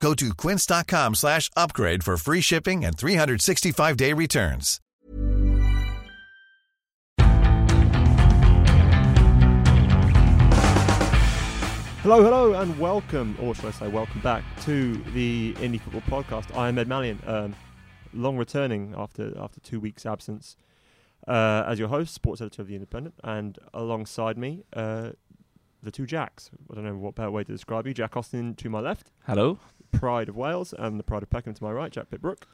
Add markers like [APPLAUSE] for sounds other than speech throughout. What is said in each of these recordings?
Go to quince.com slash upgrade for free shipping and 365-day returns. Hello, hello, and welcome, or should I say, welcome back to the Indy Football Podcast. I am Ed Malyon, um, long returning after after two weeks' absence uh, as your host, sports editor of the Independent, and alongside me, uh, the two Jacks. I don't know what better way to describe you. Jack Austin to my left, Hello. Pride of Wales, and the Pride of Peckham to my right, Jack Pitt-Brooke.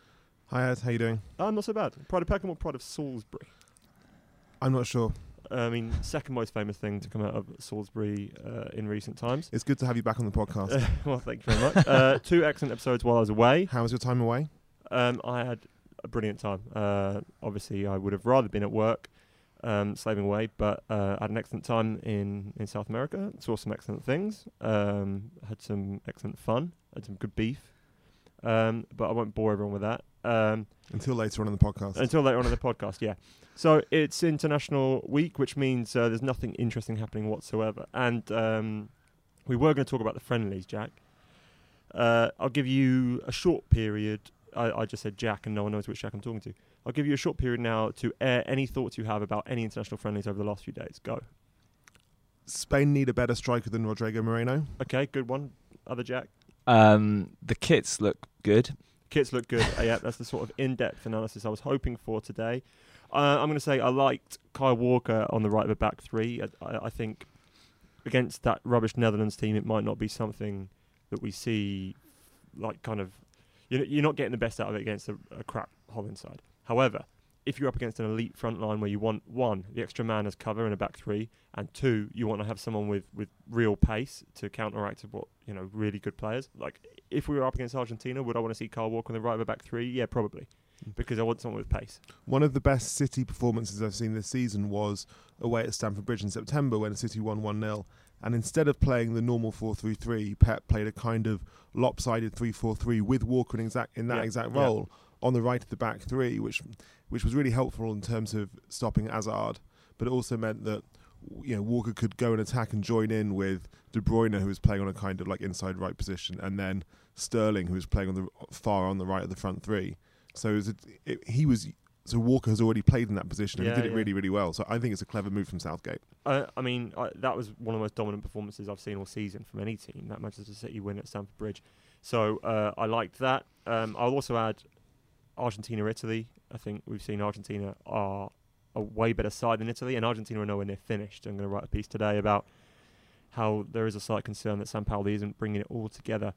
Hi Ed, how you doing? Uh, not so bad. Pride of Peckham or Pride of Salisbury? I'm not sure. I mean, second most famous thing to come out of Salisbury uh, in recent times. It's good to have you back on the podcast. [LAUGHS] well, thank you very much. uh, [LAUGHS] two excellent episodes while I was away. How was your time away? Um, I had a brilliant time. Uh, obviously, I would have rather been at work, um, slaving away, but uh, I had an excellent time in, in South America. Saw some excellent things. Um, had some excellent fun. Had some good beef. Um, but I won't bore everyone with that. Um, Until later on in the podcast. until later on in the podcast, yeah. So it's International Week, which means uh, there's nothing interesting happening whatsoever. And um, we were going to talk about the friendlies, Jack. Uh, I'll give you a short period. I, I just said Jack, and no one knows which Jack I'm talking to. I'll give you a short period now to air any thoughts you have about any international friendlies over the last few days. Go. Spain need a better striker than Rodrigo Moreno. Okay, good one. Other Jack. Um, the kits look good. Kits look good. uh, yeah, that's the sort of in-depth analysis I was hoping for today. Uh, I'm going to say I liked Kyle Walker on the right of the back three. I, I, I think against that rubbish Netherlands team, it might not be something that we see like kind of. You're, you're not getting the best out of it against a, a crap Holland side. However, if you're up against an elite front line where you want one, the extra man as cover in a back three, and two, you want to have someone with, with real pace to counteract what you know really good players. Like if we were up against Argentina, would I want to see Carl Walker on the right of a back three? Yeah, probably, mm. because I want someone with pace. One of the best City performances I've seen this season was away at Stamford Bridge in September when City won 1 0. And instead of playing the normal 4 3 3, Pep played a kind of lopsided 3 4 3 with Walker in, exact, in that Yeah, exact yeah. role on the right of the back three, which which was really helpful in terms of stopping Hazard. But it also meant that you know Walker could go and attack and join in with De Bruyne, who was playing on a kind of like inside right position, and then Sterling, who was playing on the far on the right of the front three. So it was a, it, he was so Walker has already played in that position and Yeah, he did it yeah. really really well. So I think it's a clever move from Southgate. I, I mean, I, that was one of the most dominant performances I've seen all season from any team. That Manchester City win at Stamford Bridge. So uh, I liked that. Um, I'll also add Argentina, Italy. I think we've seen Argentina are a way better side than Italy, and Argentina are nowhere near finished. I'm going to write a piece today about how there is a slight concern that Sampaoli isn't bringing it all together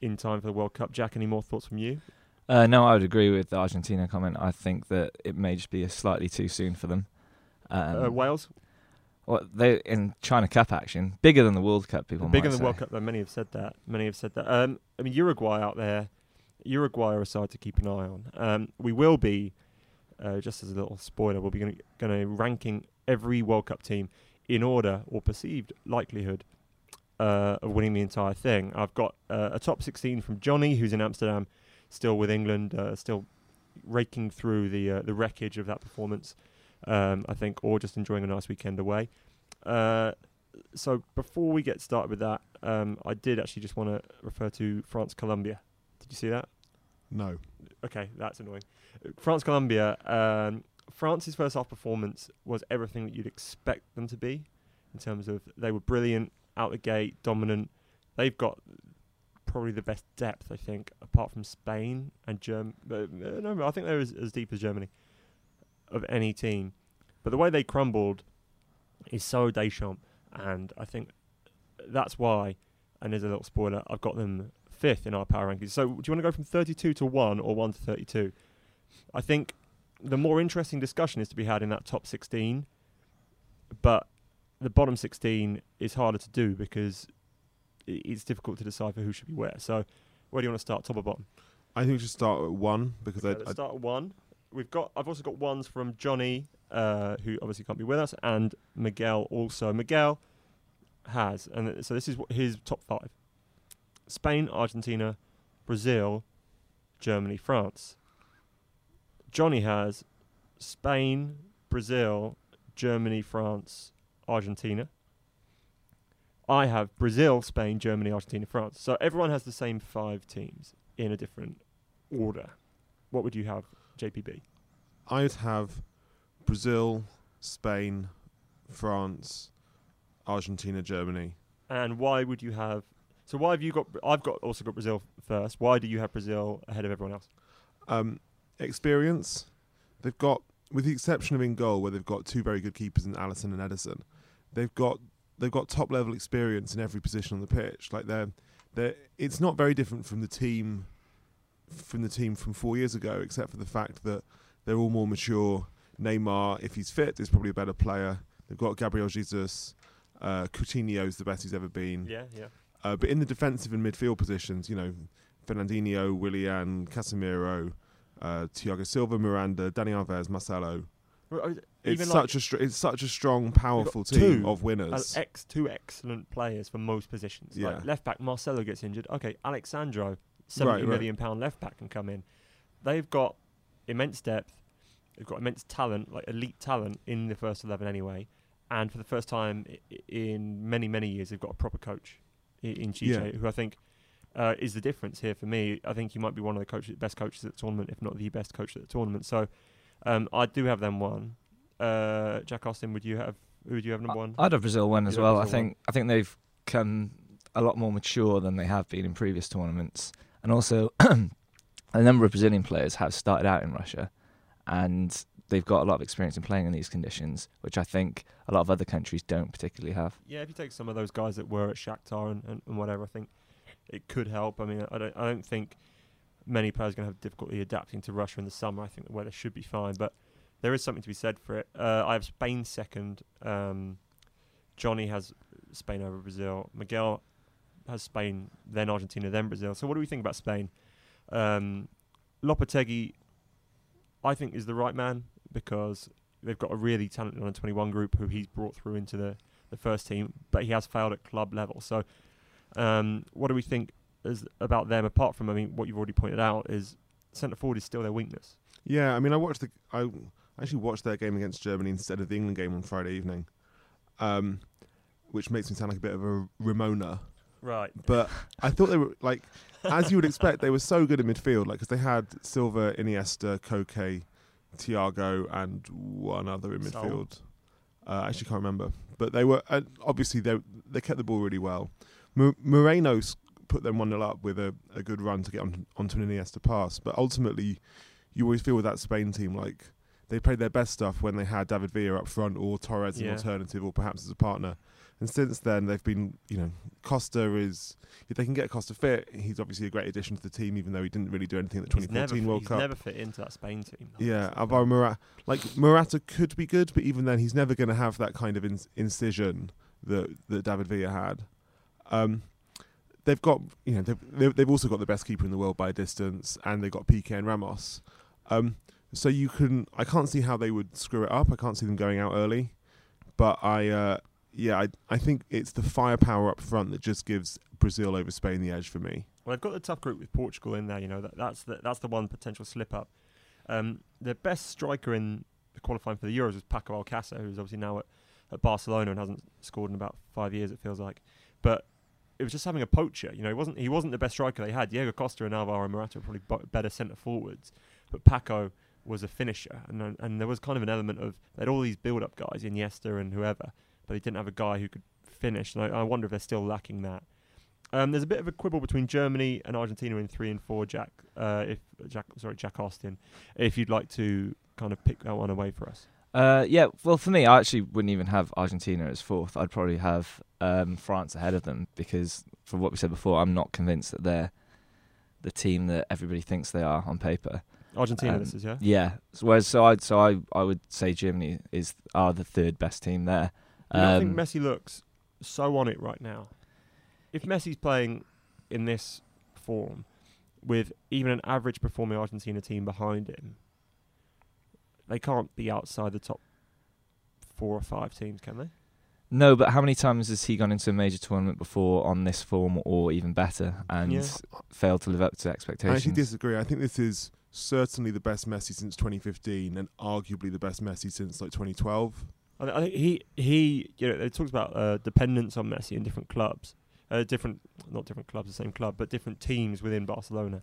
in time for the World Cup. Jack, any more thoughts from you? Uh, no, I would agree with the Argentina comment. I think that it may just be a slightly too soon for them. Um, uh, Wales, well, they in China Cup action, bigger than the World Cup. People bigger than the World Cup. Though many have said that. Many have said that. Um, I mean, Uruguay out there. Uruguay are a side to keep an eye on. Um, we will be, uh, just as a little spoiler, we'll be going to ranking every World Cup team in order or perceived likelihood uh, of winning the entire thing. I've got uh, a top 16 from Johnny, who's in Amsterdam, still with England, uh, still raking through the uh, the wreckage of that performance. Um, I think, or just enjoying a nice weekend away. Uh, so before we get started with that, um, I did actually just want to refer to France Colombia. Did you see that? No, Okay, that's annoying. France Colombia. Um, France's first half performance was everything that you'd expect them to be, in terms of they were brilliant out the gate, dominant. They've got probably the best depth, I think, apart from Spain and Germany. No, I think they're as, as deep as Germany of any team. But the way they crumbled is so Deschamps, and I think that's why. And there's a little spoiler: I've got them fifth in our power rankings. So, do you want to go from 32 to one or one to 32? I think the more interesting discussion is to be had in that top 16, but the bottom 16 is harder to do because it's difficult to decipher who should be where. So, where do you want to start, top or bottom? I think we should start at one because Okay, I. start at 1. We've got. I've also got ones from Johnny, uh, who obviously can't be with us, and Miguel also. Miguel has, and so this is his top five: Spain, Argentina, Brazil, Germany, France. Johnny has Spain, Brazil, Germany, France, Argentina. I have Brazil, Spain, Germany, Argentina, France. So everyone has the same five teams in a different order. What would you have, JPB? I would have Brazil, Spain, France, Argentina, Germany. And why would you have? So why have you got? I've got also got Brazil first. Why do you have Brazil ahead of everyone else? Um, experience. They've got, with the exception of in goal, where they've got two very good keepers in Alisson and Ederson. They've got they've got top level experience in every position on the pitch. Like they're they it's not very different from the team from the team from four years ago, except for the fact that they're all more mature. Neymar, if he's fit, is probably a better player. They've got Gabriel Jesus. Uh, Coutinho's the best he's ever been. Yeah, yeah. Uh, but in the defensive and midfield positions, you know, Fernandinho, Willian, Casemiro, uh, Thiago Silva, Miranda, Dani Alves, Marcelo. It's Even such a str- it's such a strong, powerful team of winners. ex two excellent players for most positions. Yeah. Like left back Marcelo gets injured. Okay, Alex Sandro, seventy million right. pound left back can come in. They've got immense depth. They've got immense talent, like elite talent in the first eleven anyway. And for the first time in many many years, they've got a proper coach in Tite, Yeah. who I think uh, is the difference here for me. I think he might be one of the coaches, best coaches at the tournament, if not the best coach at the tournament. So um, I do have them one. Uh, Jack Austin, would you have? Who would you have number one? I'd have Brazil win as well. I Brazil think I think they've come a lot more mature than they have been in previous tournaments, and also [CLEARS THROAT] a number of Brazilian players have started out in Russia, and they've got a lot of experience in playing in these conditions, which I think a lot of other countries don't particularly have. Yeah, if you take some of those guys that were at Shakhtar and, and, and whatever, I think it could help. I mean, I don't, I don't think many players are going to have difficulty adapting to Russia in the summer. I think the weather should be fine, but there is something to be said for it. Uh, I have Spain second. Um, Johnny has Spain over Brazil. Miguel has Spain, then Argentina, then Brazil. So what do we think about Spain? Um, Lopetegui, I think, is the right man because they've got a really talented under 21 group who he's brought through into the, the first team, but he has failed at club level. So, um, what do we think is about them? Apart from, I mean, what you've already pointed out is centre forward is still their weakness. Yeah, I mean, I watched the I actually watched their game against Germany instead of the England game on Friday evening, um, which makes me sound like a bit of a Ramona. Right. But I thought they were like, [LAUGHS] as you would expect, they were so good in midfield. Like, because they had Silva, Iniesta, Koke, Thiago, and one other in midfield. Uh, I actually can't remember, but they were uh, obviously they they kept the ball really well. Mo- Moreno put them one 0 up with a, a good run to get on, onto an Iniesta pass, but ultimately, you always feel with that Spain team like they played their best stuff when they had David Villa up front or Torres as Yeah. an alternative or perhaps as a partner. And since then, they've been, you know, Costa is, if they can get Costa fit, he's obviously a great addition to the team, even though he didn't really do anything at the He's never, 2014 World he's Cup. never fit into that Spain team. Yeah, Alvaro Morata, like Morata could be good, but even then, he's never going to have that kind of in- incision that that David Villa had. Um, they've got, you know, they've, they've also got the best keeper in the world by a distance, and they've got Piqué and Ramos. Um, so you can, I can't see how they would screw it up. I can't see them going out early, but I, uh, yeah, I I think it's the firepower up front that just gives Brazil over Spain the edge for me. Well, they've got the tough group with Portugal in there. You know that that's the that's the one potential slip up. Um, the best striker in qualifying for the Euros was Paco Alcácer, who's obviously now at, at Barcelona and hasn't scored in about five years. It feels like, but it was just having a poacher. You know, he wasn't he wasn't the best striker they had. Diego Costa and Alvaro Morata were probably better centre forwards, but Paco was a finisher, and and there was kind of an element of they had all these build up guys, Iniesta and whoever, but they didn't have a guy who could finish. And I, I wonder if they're still lacking that. Um, there's a bit of a quibble between Germany and Argentina in three and four. Jack, uh, if Jack, sorry, Jack Austin, if you'd like to kind of pick that one away for us. Uh, yeah, well, for me, I actually wouldn't even have Argentina as fourth. I'd probably have um, France ahead of them because, from what we said before, I'm not convinced that they're the team that everybody thinks they are on paper. Argentina, Um, this is yeah. Yeah. So, whereas, so I, so I, I would say Germany is are the third best team there. You don't think Um, Messi looks so on it right now? If Messi's playing in this form with even an average performing Argentina team behind him, they can't be outside the top four or five teams, can they? No, but how many times has he gone into a major tournament before on this form or even better and Yeah. failed to live up to expectations? I actually disagree. I think this is certainly the best Messi since 2015, and arguably the best Messi since like 2012. I, think he he you know they talked about uh, dependence on Messi in different clubs, uh, different not different clubs, the same club, but different teams within Barcelona.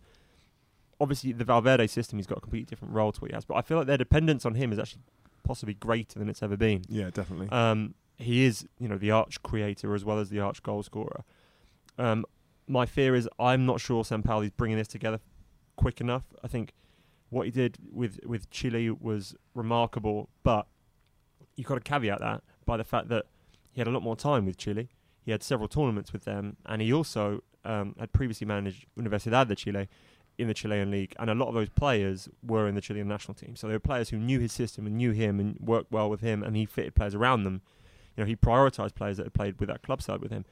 Obviously, the Valverde system, he's got a completely different role to what he has, but I feel like their dependence on him is actually possibly greater than it's ever been. Yeah, definitely. Um, he is, you know, the arch creator as well as the arch goal scorer. Um, my fear is I'm not sure Sampaoli's bringing this together quick enough. I think what he did with with Chile was remarkable, but you've got to caveat that by the fact that he had a lot more time with Chile. He had several tournaments with them, and he also um, had previously managed Universidad de Chile in the Chilean league, and a lot of those players were in the Chilean national team. So they were players who knew his system and knew him and worked well with him, and he fitted players around them. You know, he prioritised players that had played with that club side with him.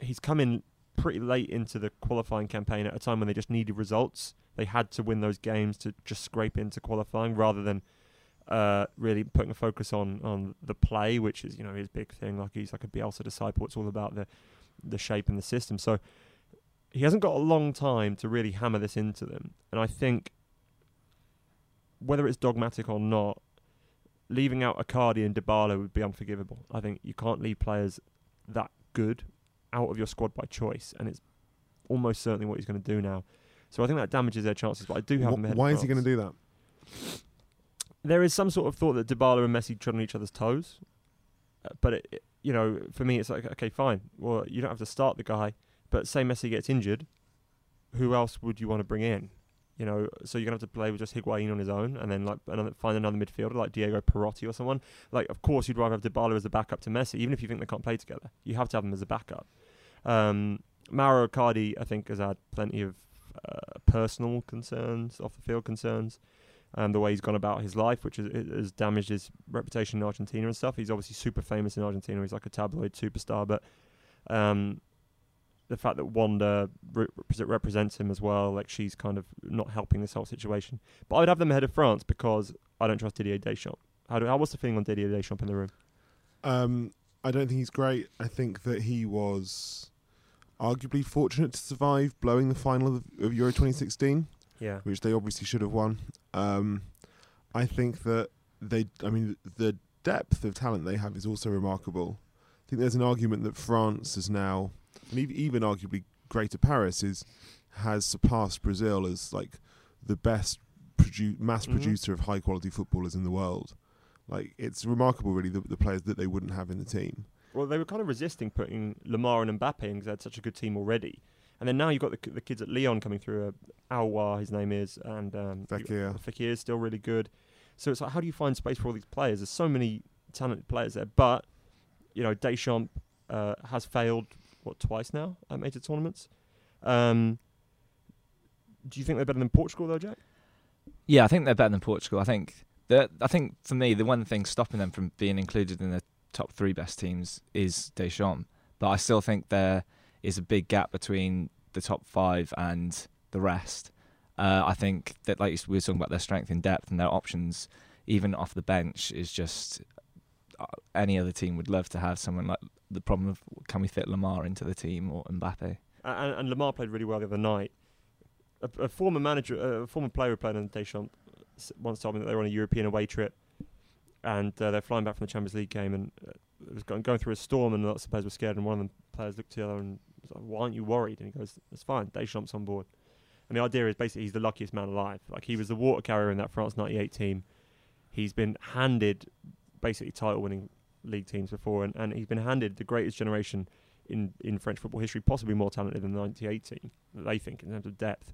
He's come in pretty late into the qualifying campaign at a time when they just needed results. They had to win those games to just scrape into qualifying rather than uh, really putting a focus on on the play, which is you know his big thing. Like he's like a Bielsa disciple. It's all about the the shape and the system. So he hasn't got a long time to really hammer this into them. And I think whether it's dogmatic or not, leaving out Icardi and Dybala would be unforgivable. I think you can't leave players that good out of your squad by choice, and it's almost certainly what he's going to do now. So I think that damages their chances. But I do have Wh- ahead of Why is he going to do that? There is some sort of thought that Dybala and Messi tread on each other's toes, uh, but it, it- you know, for me, it's like okay, fine. Well, you don't have to start the guy, but say Messi gets injured, who else would you want to bring in? You know, so you're gonna have to play with just Higuain on his own, and then like another, find another midfielder like Diego Perotti or someone. Like, of course, you'd rather have Dybala as a backup to Messi, even if you think they can't play together. You have to have them as a backup. Um, Mauro Icardi, I think, has had plenty of uh, personal concerns, off the field concerns um, the way he's gone about his life, which has, has damaged his reputation in Argentina and stuff. He's obviously super famous in Argentina. He's like a tabloid superstar, but um, the fact that Wanda re- represents him as well, like she's kind of not helping this whole situation. But I would have them ahead of France because I don't trust Didier Deschamps. How, do, how what's the feeling on Didier Deschamps in the room? Um, I don't think he's great. I think that he was arguably fortunate to survive blowing the final of, of Euro 2016, Yeah, which they obviously should have won. Um, I think that they, I mean, the depth of talent they have is also remarkable. I think there's an argument that France is now, and even arguably Greater Paris is has surpassed Brazil as like the best produ- mass Mhm. producer of high quality footballers in the world. Like it's remarkable, really, the, the players that they wouldn't have in the team. Well, they were kind of resisting putting Lemar and Mbappe in because they had such a good team already. And then now you've got the, the kids at Lyon coming through. Uh, Aouar, his name is, and um, you- Fekir. Fekir is still really good. So it's like, how do you find space for all these players? There's so many talented players there, but you know, Deschamps uh, has failed what twice now at major tournaments. Um, do you think they're better than Portugal though, Jack? Yeah, I think they're better than Portugal. I think that I think for me the one thing stopping them from being included in the top three best teams is Deschamps. But I still think there is a big gap between the top five and the rest. Uh, I think that like we were talking about their strength in depth and their options, even off the bench, is just uh, any other team would love to have someone like the problem of can we fit Lemar into the team or Mbappe? and, and Lemar played really well the other night. A, a former manager, a former player who played on Deschamps once told me that they were on a European away trip, and uh, they're flying back from the Champions League game, and uh, it was going, going through a storm, and lots of players were scared, and one of the players looked to the other and like, "Why aren't you worried?" And he goes, "It's fine. Deschamps on board." And the idea is basically he's the luckiest man alive. Like he was the water carrier in that France '98 team. He's been handed basically title-winning league teams before, and, and he's been handed the greatest generation in, in French football history, possibly more talented than the 98 team, they think in terms of depth.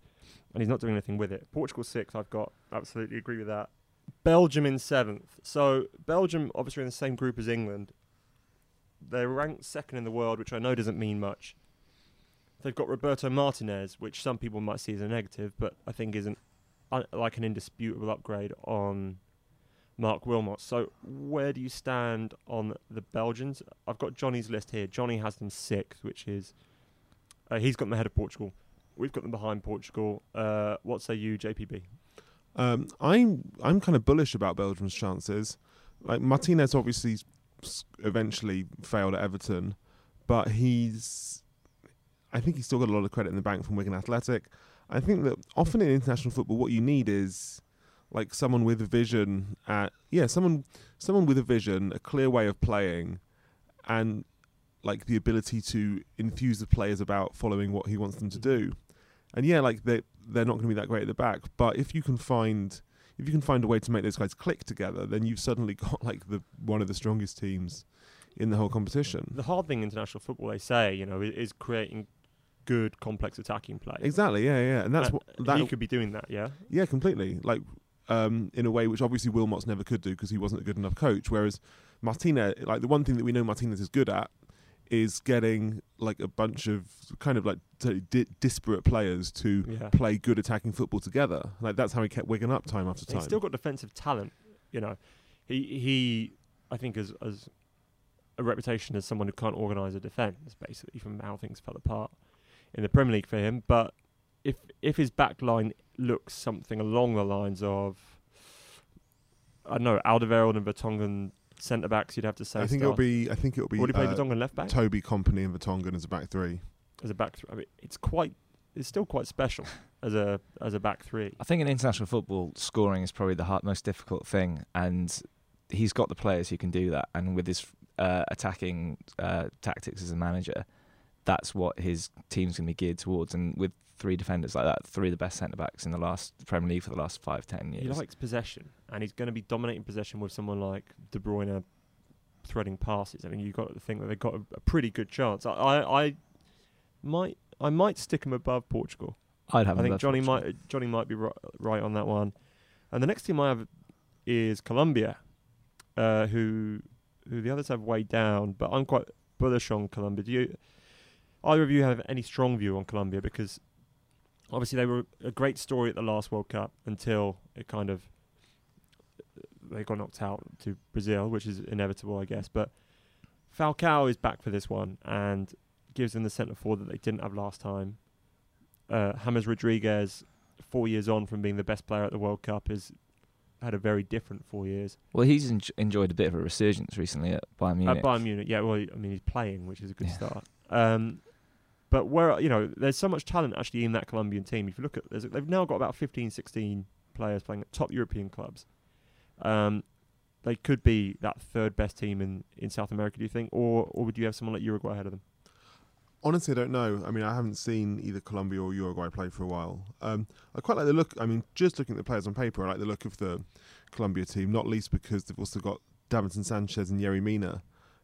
And he's not doing anything with it. Portugal six, I've got absolutely agree with that. Belgium in seventh. So Belgium, obviously in the same group as England, they're ranked second in the world, which I know doesn't mean much. They've got Roberto Martinez, which some people might see as a negative, but I think isn't uh, like an indisputable upgrade on Mark Wilmot. So where do you stand on the Belgians? I've got Johnny's list here. Johnny has them sixth, which is uh, he's got them ahead of Portugal. We've got them behind Portugal. Uh, what say you, JPB? Um, I'm I'm kind of bullish about Belgium's chances. Like Martinez obviously eventually failed at Everton, but he's I think he's still got a lot of credit in the bank from Wigan Athletic. I think that often in international football, what you need is like someone with a vision. At yeah, someone someone with a vision, a clear way of playing, and like the ability to infuse the players about following what he wants them to do. And yeah, like they they're not going to be that great at the back, but if you can find if you can find a way to make those guys click together, then you've suddenly [LAUGHS] got like the one of the strongest teams in the whole competition. The hard thing in international football, they say, you know, i- is creating good, complex attacking play. Exactly, yeah, yeah, and that's Uh, what that he could be doing that, yeah. Yeah, completely. Like um, in a way which obviously Wilmots never could do because he wasn't a good enough coach. Whereas Martinez, like the one thing that we know Martinez is good at is getting like a bunch of kind of like di- disparate players to Yeah. play good attacking football together. Like that's how he kept Wigan up time after time. He's still got defensive talent. You know, he he I think as as a reputation as someone who can't organise a defence, basically from how things fell apart in the Premier League for him. But if if his back line looks something along the lines of I don't know Alderweireld and Vertonghen centre backs, you'd have to say. I think start. it'll be. I think it'll be. Would he play uh, Vertonghen left back Toby Kompany and Vertonghen as a back three. as a back? Th- I mean, it's quite. It's still quite special [LAUGHS] as a as a back three. I think in international football, scoring is probably the hard, most difficult thing, and he's got the players who can do that. And with his uh, attacking uh, tactics as a manager, that's what his team's going to be geared towards. And with three defenders like that, three of the best centre backs in the last Premier League for the last five, ten years. He likes possession, and he's going to be dominating possession with someone like De Bruyne threading passes. I mean, you've got to think that they've got a, a pretty good chance. I, I, I might, I might stick him above Portugal. I'd have. I think Johnny Portugal. might, Johnny might be right, right on that one. And the next team I have is Colombia, uh, who, who the others have way down, but I'm quite bullish on Colombia. Do you, either of you have any strong view on Colombia? Because obviously they were a great story at the last World Cup until it kind of they got knocked out to Brazil, which is inevitable, I guess. But Falcao is back for this one and gives them the centre forward that they didn't have last time. Uh, James Rodriguez, four years on from being the best player at the World Cup, has had a very different four years. Well, he's en- enjoyed a bit of a resurgence recently at Bayern Munich. At Bayern Munich, yeah. Well, I mean, he's playing, which is a good Yeah. start. Um, but where you know, there's so much talent actually in that Colombian team. If you look at, they've now got about 15, 16 players playing at top European clubs. Um, they could be that third best team in, in South America. Do you think, or or would you have someone like Uruguay ahead of them? Honestly, I don't know. I mean, I haven't seen either Colombia or Uruguay play for a while. Um, I quite like the look. I mean, just looking at the players on paper, I like the look of the Colombia team. Not least because they've also got Davinson Sanchez and Yerry Mina.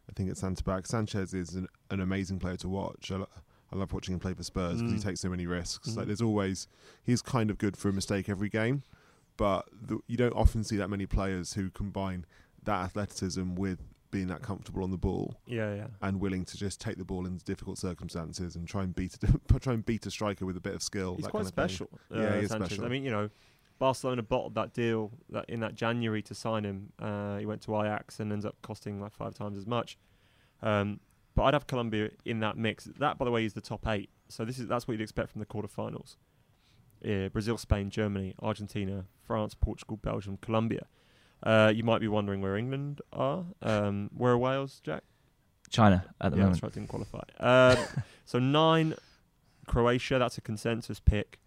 I think at centre back, Sanchez is an, an amazing player to watch. I, I love watching him play for Spurs because Mm. he takes so many risks. Mhm. Like, there's always he's kind of good for a mistake every game, but the, you don't often see that many players who combine that athleticism with being that comfortable on the ball Yeah, yeah. and willing to just take the ball in difficult circumstances and try and beat a [LAUGHS] try and beat a striker with a bit of skill. He's quite special. Yeah, uh, he is Sanchez. special. I mean, you know, Barcelona bottled that deal that in that January to sign him. Uh, he went to Ajax and ends up costing like five times as much. Um, but I'd have Colombia in that mix. That, by the way, is the top eight. So this is that's what you'd expect from the quarterfinals. Yeah, Brazil, Spain, Germany, Argentina, France, Portugal, Belgium, Colombia. Uh, you might be wondering where England are. Um, where are Wales, Jack? China at the yeah, moment. that's right, didn't qualify. Um, [LAUGHS] so nine, Croatia. That's a consensus pick.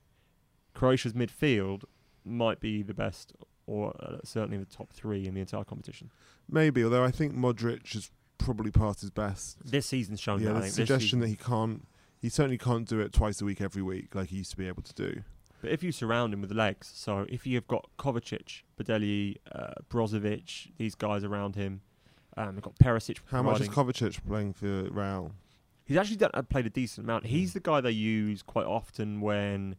Croatia's midfield might be the best, or uh, certainly the top three in the entire competition. Maybe, although I think Modric has probably passed his best. This season's shown yeah, that. The. Suggestion that he can't, he certainly can't do it twice a week every week like he used to be able to do. But if you surround him with legs, so if you've got Kovacic, Badelj, uh, Brozovic, these guys around him, um, we've got Perisic. How much is Kovacic playing for Real? He's actually done, uh, played a decent amount. He's the guy they use quite often when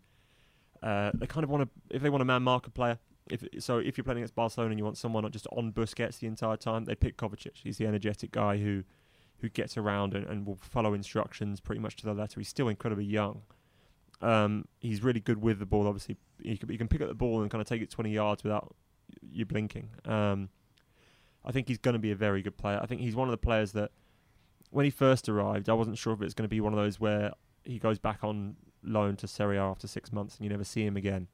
uh, they kind of want to, if they want a man marker player. If so, if you're playing against Barcelona and you want someone not just on Busquets the entire time, they pick Kovacic. He's the energetic guy who who gets around and, and will follow instructions pretty much to the letter. He's still incredibly young. Um, he's really good with the ball. Obviously, he can, he can pick up the ball and kind of take it 20 yards without you blinking. Um, I think he's going to be a very good player. I think he's one of the players that when he first arrived, I wasn't sure if it's going to be one of those where he goes back on loan to Serie A after six months and you never see him again,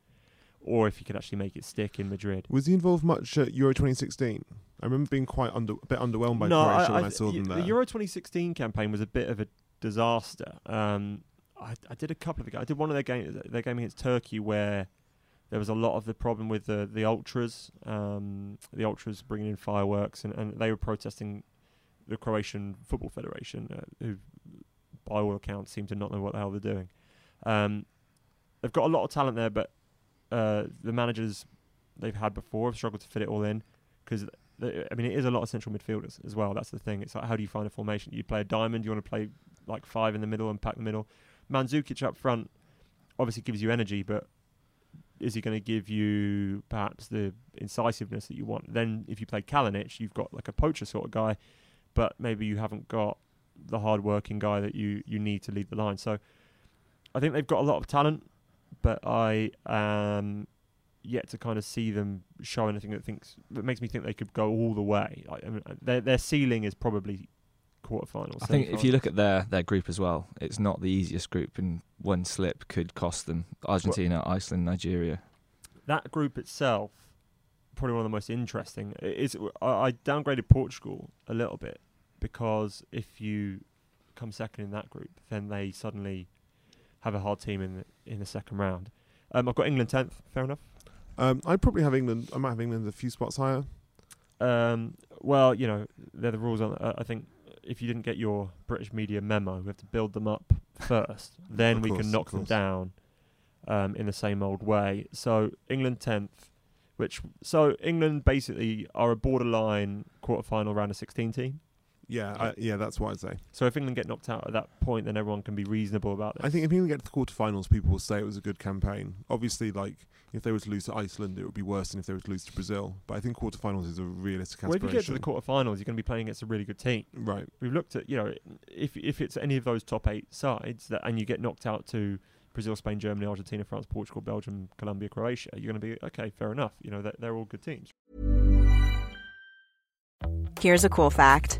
or if he could actually make it stick in Madrid. Was he involved much at Euro 2016? I remember being quite under, a bit underwhelmed by Croatia when I, saw them there. The Euro 2016 campaign was a bit of a disaster. Um, I, I, did a couple of I did one of their games, their game against Turkey, where there was a lot of the problem with the the ultras, um, the ultras bringing in fireworks, and, and they were protesting the Croatian Football Federation, uh, who, by all accounts, seem to not know what the hell they're doing. Um, they've got a lot of talent there, but uh, the managers they've had before have struggled to fit it all in because I mean it is a lot of central midfielders as well. That's the thing. It's like how do you find a formation? You play a diamond. You want to play like five in the middle and pack the middle. Mandzukic up front obviously gives you energy, but is he going to give you perhaps the incisiveness that you want? Then if you play Kalinic, you've got like a poacher sort of guy, but maybe you haven't got the hard-working guy that you you need to lead the line. So I think they've got a lot of talent, but I am yet to kind of see them show anything that thinks that makes me think they could go all the way. I mean, uh, their their ceiling is probably quarterfinals. I think if you look at their their group as well, it's not the easiest group, and one slip could cost them Argentina, well, Iceland, Nigeria. That group itself, probably one of the most interesting. Is I, I downgraded Portugal a little bit because if you come second in that group, then they suddenly have a hard team in the in the second round. Um, I've got England tenth. Fair enough. Um, I'd probably have England. I might have England a few spots higher. Um, well, you know, they're the rules. On, uh, I think if you didn't get your British media memo, we have to build them up [LAUGHS] first. then we can knock them down um, in the same old way. So England tenth, which so England basically are a borderline quarterfinal round of sixteen team. Yeah, I, yeah, that's what I'd say. So if England get knocked out at that point, then everyone can be reasonable about it. I think if England get to the quarterfinals, people will say it was a good campaign. Obviously, like if they were to lose to Iceland, it would be worse than if they were to lose to Brazil. But I think quarterfinals is a realistic well, aspiration. if you get to the quarterfinals, you're going to be playing against a really good team. Right. We've looked at you know if if it's any of those top eight sides that and you get knocked out to Brazil, Spain, Germany, Argentina, France, Portugal, Belgium, Colombia, Croatia, you're going to be okay. Fair enough. You know they're, they're all good teams. Here's a cool fact: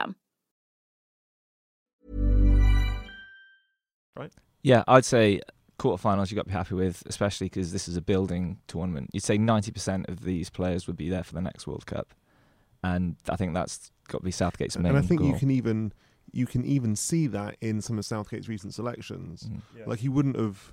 system. Right? Yeah, I'd say quarterfinals you got to be happy with, especially because this is a building tournament. You'd say 90% of these players would be there for the next World Cup. And I think that's got to be Southgate's main And I think goal. you can even you can even see that in some of Southgate's recent selections. Mm. Yeah. Like he wouldn't have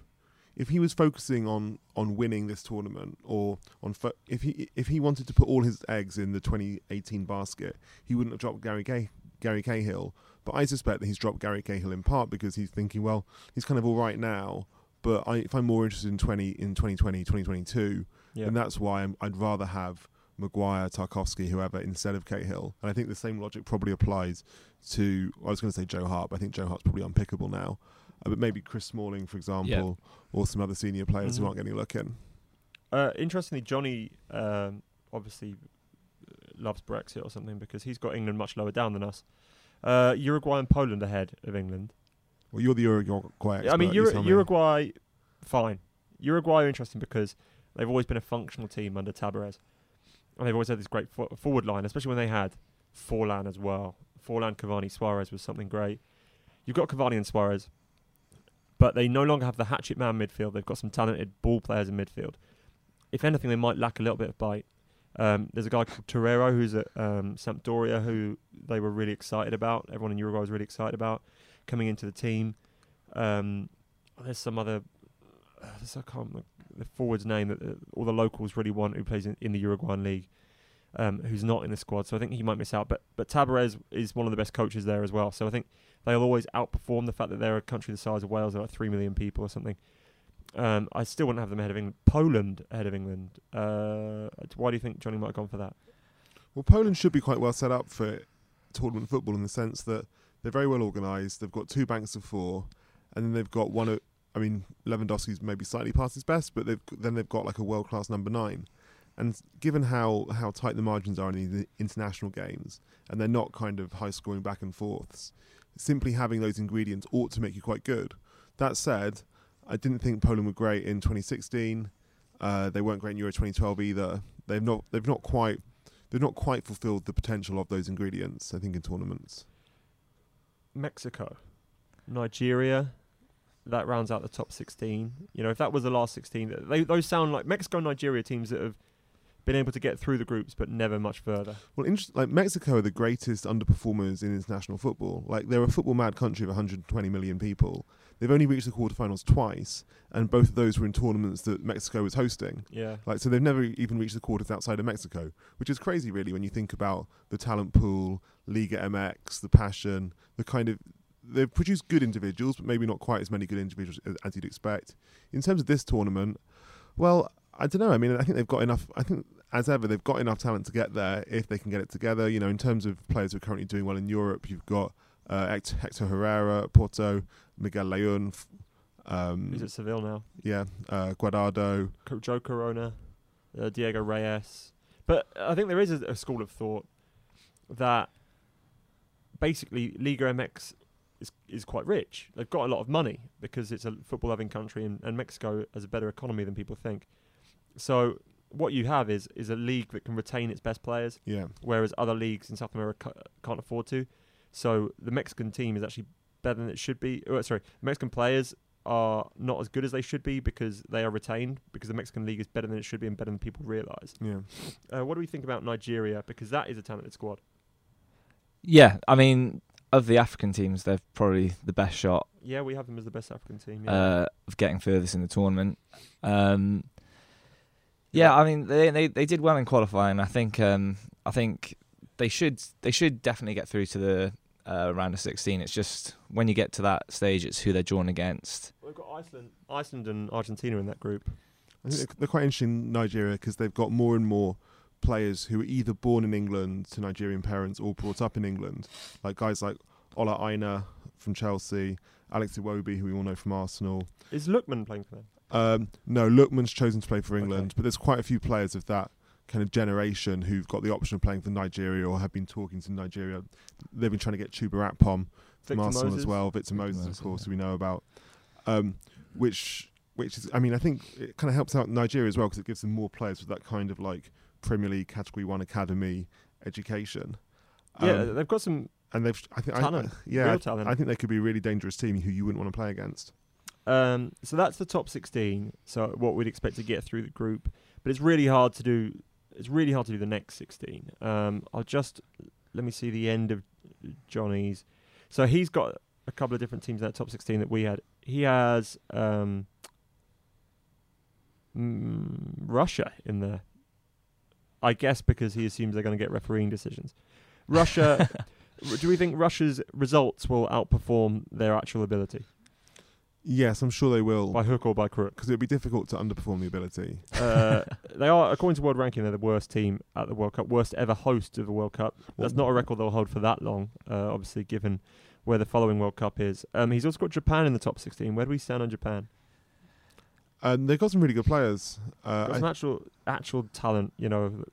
if he was focusing on on winning this tournament or on fo- if he if he wanted to put all his eggs in the 2018 basket, he wouldn't have dropped Gary Gay, Gary Cahill. But I suspect that he's dropped Gary Cahill in part because he's thinking, well, he's kind of all right now, but I, if I'm more interested in 20 in 2020, 2022, Yeah. and that's why I'm, I'd rather have Maguire, Tarkowski, whoever instead of Cahill. And I think the same logic probably applies to I was going to say Joe Hart, but I think Joe Hart's probably unpickable now. Uh, but maybe Chris Smalling, for example, or some other senior players Mhm. who aren't getting a look in. Uh, interestingly, Johnny um, obviously uh, loves Brexit or something because he's got England much lower down than us. Uh, Uruguay and Poland ahead of England. Well, you're the Uruguay expert. I mean, you Ur- tell me. Uruguay, fine. Uruguay are interesting because they've always been a functional team under Tabarez. And they've always had this great fo- forward line, especially when they had Forlan as well. Forlan, Cavani, Suarez was something great. You've got Cavani and Suarez, but they no longer have the hatchet man midfield. They've got some talented ball players in midfield. if anything, they might lack a little bit of bite. Um, there's a guy called Torreira who's at um, Sampdoria who they were really excited about. Everyone in Uruguay was really excited about coming into the team. Um, there's some other, uh, I can't the forward's name that uh, all the locals really want who plays in, in the Uruguayan league, um, who's not in the squad. So I think he might miss out. But but Tabarez is one of the best coaches there as well. So I think they'll always outperform the fact that they're a country the size of Wales, they're like three million people or something. Um, I still wouldn't have them ahead of England. Poland ahead of England. Uh, why do you think Johnny might have gone for that? Well, Poland should be quite well set up for tournament football in the sense that they're very well organised. They've got two banks of four, and then they've got one. Of, I mean, Lewandowski's maybe slightly past his best, but they've then they've got like a world class number nine. And given how, how tight the margins are in the international games, and they're not kind of high scoring back and forths, simply having those ingredients ought to make you quite good. That said, I didn't think Poland were great in 2016. Uh, they weren't great in Euro 2012 either. They've not they've not quite they've not quite fulfilled the potential of those ingredients. I think in tournaments. Mexico, Nigeria, that rounds out the top 16. You know, if that was the last 16, they, those sound like Mexico and Nigeria teams that have been able to get through the groups but never much further. Well, inter- like Mexico are the greatest underperformers in international football. Like they're a football mad country of 120 million people. They've only reached the quarterfinals twice, and both of those were in tournaments that Mexico was hosting. Yeah. Like so, they've never even reached the quarters outside of Mexico, which is crazy, really, when you think about the talent pool, Liga MX, the passion, the kind of they've produced good individuals, but maybe not quite as many good individuals as, as you'd expect. In terms of this tournament, well, I don't know. I mean, I think they've got enough. I think, as ever, they've got enough talent to get there if they can get it together. You know, in terms of players who are currently doing well in Europe, you've got uh, Hector Herrera Porto, Miguel Layún. Um, He's at Seville now. yeah, uh, Guardado. Joe Corona, uh, Diego Reyes. But I think there is a, a school of thought that basically Liga MX is is quite rich. They've got a lot of money because it's a football loving country and, and Mexico has a better economy than people think. So what you have is is a league that can retain its best players, Yeah, whereas other leagues in South America can't afford to. So the Mexican team is actually better than it should be. Oh, sorry, Mexican players are not as good as they should be because they are retained because the Mexican league is better than it should be and better than people realise. yeah. Uh, what do we think about Nigeria? Because that is a talented squad. Yeah, I mean, of the African teams, they're probably the best shot Yeah, we have them as the best African team. Yeah. uh, of getting furthest in the tournament. Um, yeah, I mean, they, they they did well in qualifying. I think um, I think they should they should definitely get through to the uh, round of 16. It's just when you get to that stage, it's who they're drawn against. We've got Iceland, Iceland and Argentina in that group. I think they're- they're quite interesting in Nigeria because they've got more and more players who are either born in England to Nigerian parents or brought up in England, like guys like Ola Aina from Chelsea, Alex Iwobi, who we all know from Arsenal. Is Lookman playing for them? Um, no, Lookman's chosen to play for Okay. England, but there's quite a few players of that kind of generation who've got the option of playing for Nigeria or have been talking to Nigeria. They've been trying to get Chuba Akpom from Arsenal Moses? as well. Victor Moses, Moses, of course, yeah. we know about. Um, which, which is, I mean, I think it kind of helps out Nigeria as well because it gives them more players with that kind of like Premier League Category One academy education. Yeah, Um, they've got some. and they've, I think, I, talent, yeah. I think they could be a really dangerous team who you wouldn't want to play against. Um, so that's the top 16. So what we'd expect to get through the group, but it's really hard to do. It's really hard to do the next 16. Um, I'll just let me see the end of Johnny's. So he's got a couple of different teams in that top 16 that we had. He has um, mm, Russia in there. I guess because he assumes they're going to get refereeing decisions. Russia. [LAUGHS] do we think Russia's results will outperform their actual ability Yes, I'm sure they will. by hook or by crook? because it would be difficult to underperform the ability. Uh, [LAUGHS] they are, according to world ranking, they're the worst team at the World Cup, worst ever host of the World Cup. That's not a record they'll hold for that long, uh, obviously, given where the following World Cup is. Um, he's also got Japan in the top 16. Where do we stand on Japan? And they've got some really good players. Uh, Got some actual, actual talent, you know,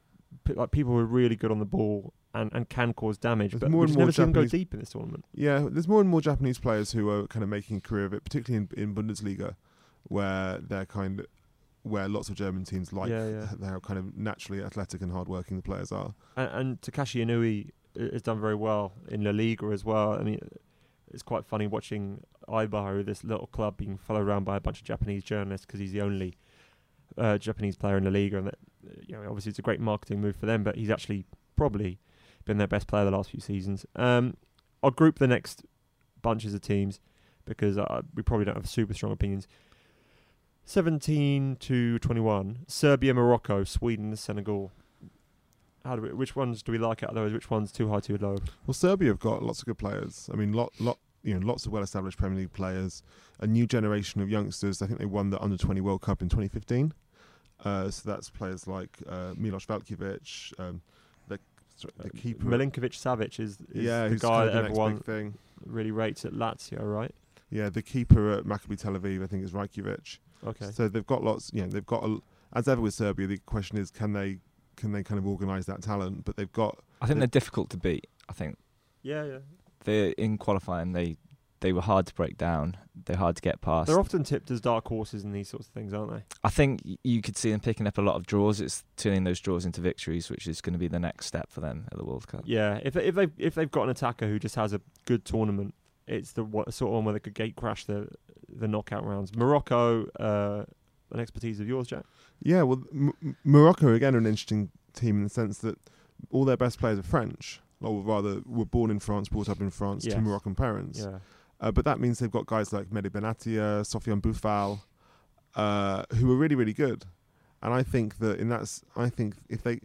p- like people who are really good on the ball and, and can cause damage, There's but more and more never them go deep in this tournament. yeah, there's more and more Japanese players who are kind of making a career of it, particularly in, in Bundesliga, where they're kind of where lots of German teams like Yeah, yeah. how kind of naturally athletic and hardworking the players are. And, and Takashi Inui has done very well in La Liga as well. I mean, it's quite funny watching Aibaru, this little club, being followed around by a bunch of Japanese journalists because he's the only uh, Japanese player in La Liga, and that, uh, you know, obviously it's a great marketing move for them. But he's actually probably been their best player the last few seasons. Um, I'll group the next bunches of teams because uh, we probably don't have super strong opinions. 17 to 21, Serbia, Morocco, Sweden, Senegal. How do we, which ones do we like out of those? Which ones too high, too low? Well, Serbia have got lots of good players. I mean, lot, lot, you know, lots of well-established Premier League players. A new generation of youngsters. I think they won the Under 20 World Cup in 2015. Uh, so that's players like uh, Milos Veljkovic, um, the, the keeper. Milinkovic Savic is, is yeah, the guy that the next everyone big thing. really rates at Lazio, right? Yeah, the keeper at Maccabi Tel Aviv, I think, is Rajkovic. Okay. So they've got lots. You know, they've got a, as ever with Serbia. The question is, can they can they kind of organise that talent? But they've got I think They- they're difficult to beat. I think Yeah, yeah. They're in qualifying they they were hard to break down. They're hard to get past. They're often tipped as dark horses in these sorts of things, aren't they? I think you could see them picking up a lot of draws. It's turning those draws into victories, which is going to be the next step for them at the World Cup. Yeah. If they, if they if they've got an attacker who just has a good tournament, it's the what, sort of one where they could gate crash the the knockout rounds. Morocco, uh, an expertise of yours, Jack. yeah. Well, M- M- Morocco again are an interesting team in the sense that all their best players are French, or rather were born in France, brought up in France Yes. to Moroccan parents. Yeah. Uh, but that means they've got guys like Mehdi Benatia, Sofiane Boufal, uh, who are really, really good. And I think that in that, I think if they,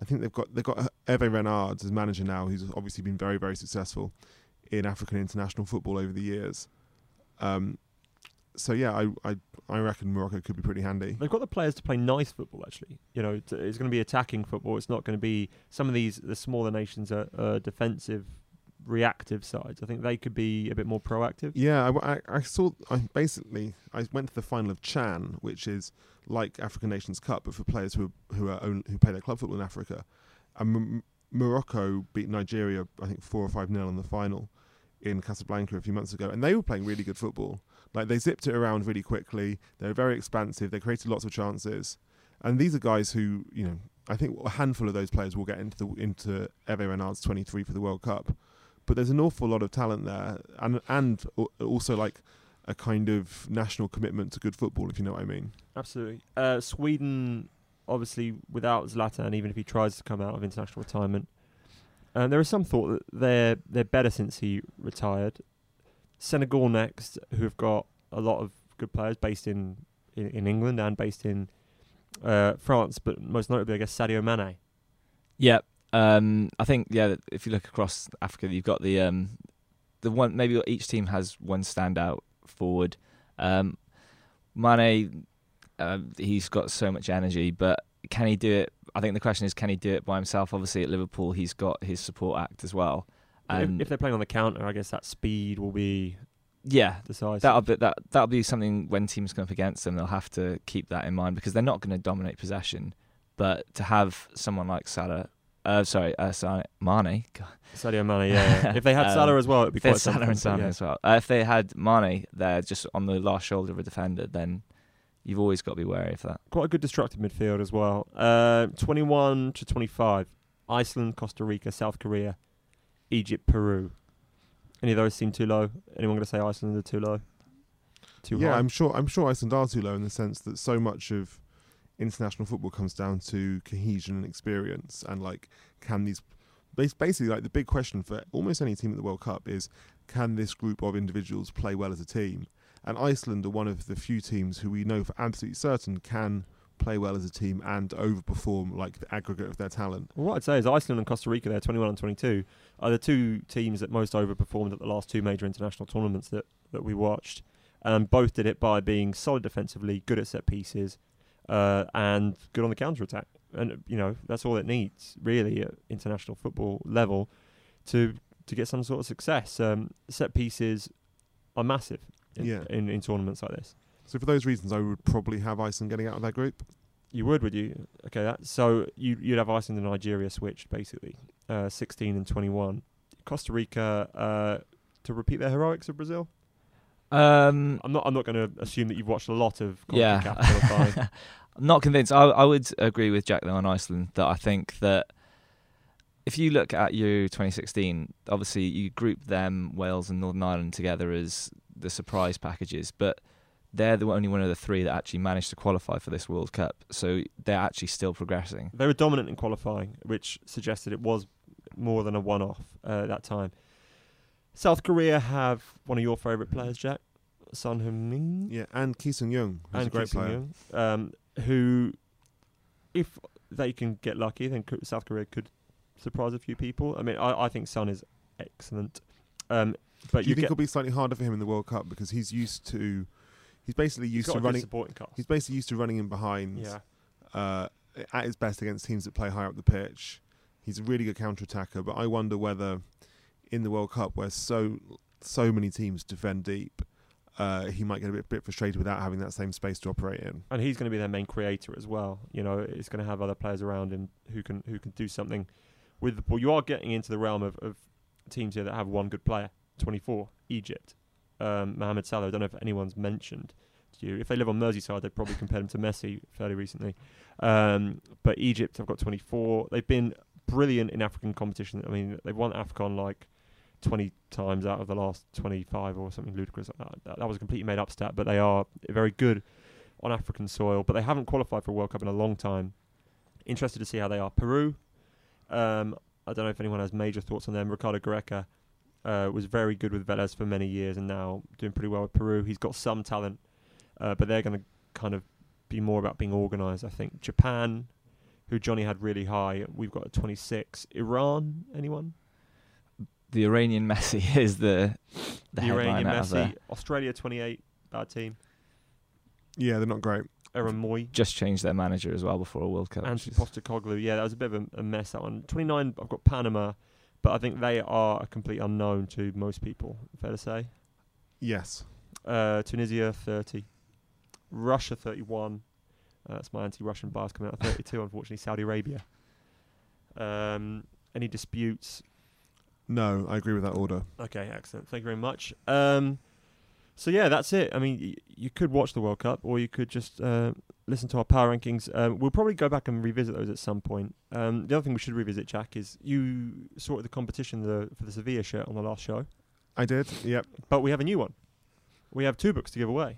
I think they've got they've got Hervé Renard as manager now, who's obviously been very, very successful in African international football over the years. Um, so yeah, I, I I reckon Morocco could be pretty handy. They've got the players to play nice football. Actually, you know, it's going to be attacking football. It's not going to be some of these. The smaller nations are defensive, reactive sides. I think they could be a bit more proactive. Yeah, I, I, I saw. I basically I went to the final of Chan, which is like African Nations Cup, but for players who who are who play their club football in Africa. And M- Morocco beat Nigeria, I think four or five nil in the final in Casablanca a few months ago, and they were playing really good football. Like they zipped it around really quickly. They were very expansive. They created lots of chances, and these are guys who you know. I think a handful of those players will get into the into Hervé Renard's 23 for the World Cup, but there's an awful lot of talent there, and and also like a kind of national commitment to good football, if you know what I mean. Absolutely. Uh, Sweden, obviously, without Zlatan, even if he tries to come out of international retirement, and there is some thought that they're they're better since he retired. Senegal next, who have got a lot of good players based in in, in England and based in uh, France, but most notably, I guess Sadio Mane. Yeah, um, I think yeah. If you look across Africa, you've got the um, the one. Maybe each team has one standout forward. Um, Mane, uh, he's got so much energy, but can he do it? I think the question is, can he do it by himself? Obviously, at Liverpool, he's got his support act as well. If, And if they're playing on the counter, I guess that speed will be yeah, decisive. that'll be that that'll be something when teams come up against them, they'll have to keep that in mind because they're not going to dominate possession. But to have someone like Salah, uh, sorry, uh, sorry, Mane, God, Sadio Mane, yeah. yeah. if they had Um, [LAUGHS] Salah as well, it'd be if they quite had Salah and Salah yeah. as well. Uh, if they had Mane there just on the last shoulder of a defender, then you've always got to be wary of that. quite a good destructive midfield as well. Uh, 21 to 25. Iceland, Costa Rica, South Korea, Egypt, Peru. Any of those seem too low? Anyone going to say Iceland are too low? Too yeah, high? I'm sure. I'm sure Iceland are too low in the sense that so much of international football comes down to cohesion and experience, and like, can these basically like the big question for almost any team at the World Cup is, can this group of individuals play well as a team? And Iceland are one of the few teams who we know for absolutely certain can play well as a team and overperform like the aggregate of their talent. Well, what I'd say is Iceland and Costa Rica, they're 21 and 22, are the two teams that most overperformed at the last two major international tournaments that, that we watched. And both did it by being solid defensively, good at set pieces, uh, and good on the counter attack. And, you know, that's all it needs, really, at international football level to to get some sort of success. Um, set pieces are massive in, Yeah. in, in tournaments like this. So for those reasons, I would probably have Iceland getting out of that group. You would, would you? Okay, that so you you'd have Iceland and Nigeria switched basically, uh, sixteen and twenty one. Costa Rica uh, to repeat their heroics of Brazil. Um, I'm not. I'm not going to assume that you've watched a lot of yeah, CONCACAF qualifying. I'm not convinced. I, I would agree with Jack though on Iceland that I think that if you look at Euro 2016, obviously you group them, Wales and Northern Ireland together as the surprise packages, but they're the only one of the three that actually managed to qualify for this World Cup. So they're actually still progressing. They were dominant in qualifying, which suggested it was more than a one-off uh, at that time. South Korea have one of your favourite players, Jack, Son Heung-min, Yeah, and Ki Sung Young, who's and a great Kim player. Um, who, if they can get lucky, then South Korea could surprise a few people. I mean, I, I think Son is excellent, um, but Do you, think it'll be slightly harder for him in the World Cup because he's used to, he's basically he's used to running. supporting cast. He's basically used to running in behind. yeah, uh, at his best against teams that play higher up the pitch. He's a really good counter attacker, but I wonder whether in the World Cup, where so so many teams defend deep, uh, he might get a bit, bit frustrated without having that same space to operate in. and he's going to be their main creator as well. You know, he's going to have other players around him who can who can do something with the ball. You are getting into the realm of, of teams here that have one good player. Twenty four, Egypt, um, Mohamed Salah. I don't know if anyone's mentioned to you. If they live on Merseyside, they'd probably compare him to Messi fairly recently. Um, but Egypt have got twenty four. They've been brilliant in African competition. I mean, they've won AFCON like 20 times out of the last 25 or something ludicrous like that. That, was a completely made up stat, but they are very good on African soil, but they haven't qualified for a World Cup in a long time. Interested to see how they are. Peru, um, I don't know if anyone has major thoughts on them. Ricardo Gareca uh, was very good with Velez for many years and now doing pretty well with Peru. He's got some talent, uh, but they're going to kind of be more about being organised, I think. Japan, who Johnny had really high, we've got a 26. Iran, anyone? The Iranian Messi [LAUGHS] is the the, The Iranian out there. Messi. Australia, 28, bad team. Yeah, they're not great. Aaron Mooy. Just changed their manager as well before a World Cup. Ange which is- Postecoglou. Yeah, that was a bit of a, a mess, that one. 29, I've got Panama, but I think they are a complete unknown to most people, fair to say. Yes. Uh, Tunisia, 30. Russia, 31. Uh, that's my anti Russian bias coming out. 32, [LAUGHS] unfortunately. Saudi Arabia. Um, any disputes? No, I agree with that order. Okay, excellent. Thank you very much. Um, so yeah, that's it. I mean, y- you could watch the World Cup, or you could just uh, listen to our power rankings. Um, we'll probably go back and revisit those at some point. Um, the other thing we should revisit, Jack, is you sorted the competition the, for the Sevilla shirt on the last show, I did. Yep. but we have a new one. We have two books to give away.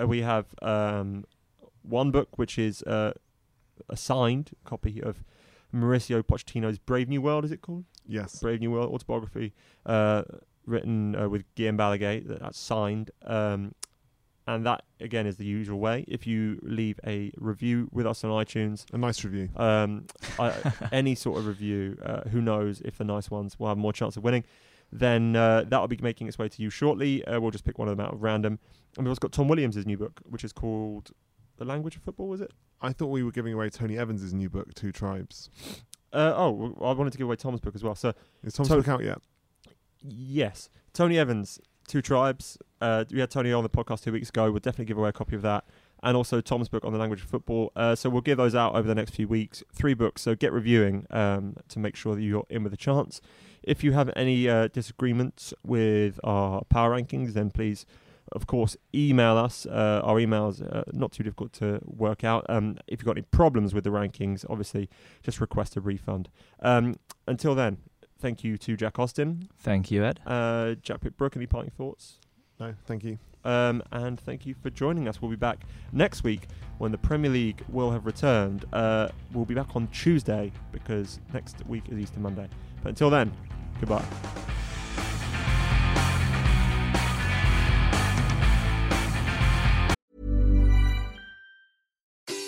Uh, we have um, one book which is uh, a signed copy of Mauricio Pochettino's Brave New World. Is it called? Yes. Brave New World autobiography, uh, written uh, with Guillem Balagué. that- That's signed, um, and that again is the usual way. If you leave a review with us on iTunes, A nice review. um, I, [LAUGHS] any sort of review, uh, who knows if the nice ones will have more chance of winning. Then uh, that will be making its way to you shortly. Uh, we'll just pick one of them out of random. And we've also got Tom Williams' new book, which is called The Language of Football. Was it? I thought we were giving away Tony Evans' new book, Two Tribes. Uh, oh, well, I wanted to give away Tom's book as well. So Is Tom's To- book out yet? Yes, Tony Evans, Two Tribes. Uh, we had Tony on the podcast two weeks ago. We'll definitely give away a copy of that, and also Tom's book on the language of football. Uh, so we'll give those out over the next few weeks. Three books. So get reviewing um, to make sure that you're in with a chance. If you have any uh, disagreements with our power rankings, then please. Of course, email us. Uh, our emails uh, not too difficult to work out. Um, if you've got any problems with the rankings, obviously just request a refund. Um, until then, thank you to Jack Austin, Thank you, Ed. uh, Jack Pitt-Brooke, any parting thoughts? No, thank you. Um, and thank you for joining us. We'll be back next week when the Premier League will have returned. Uh, we'll be back on Tuesday because next week is Easter Monday. But until then, goodbye.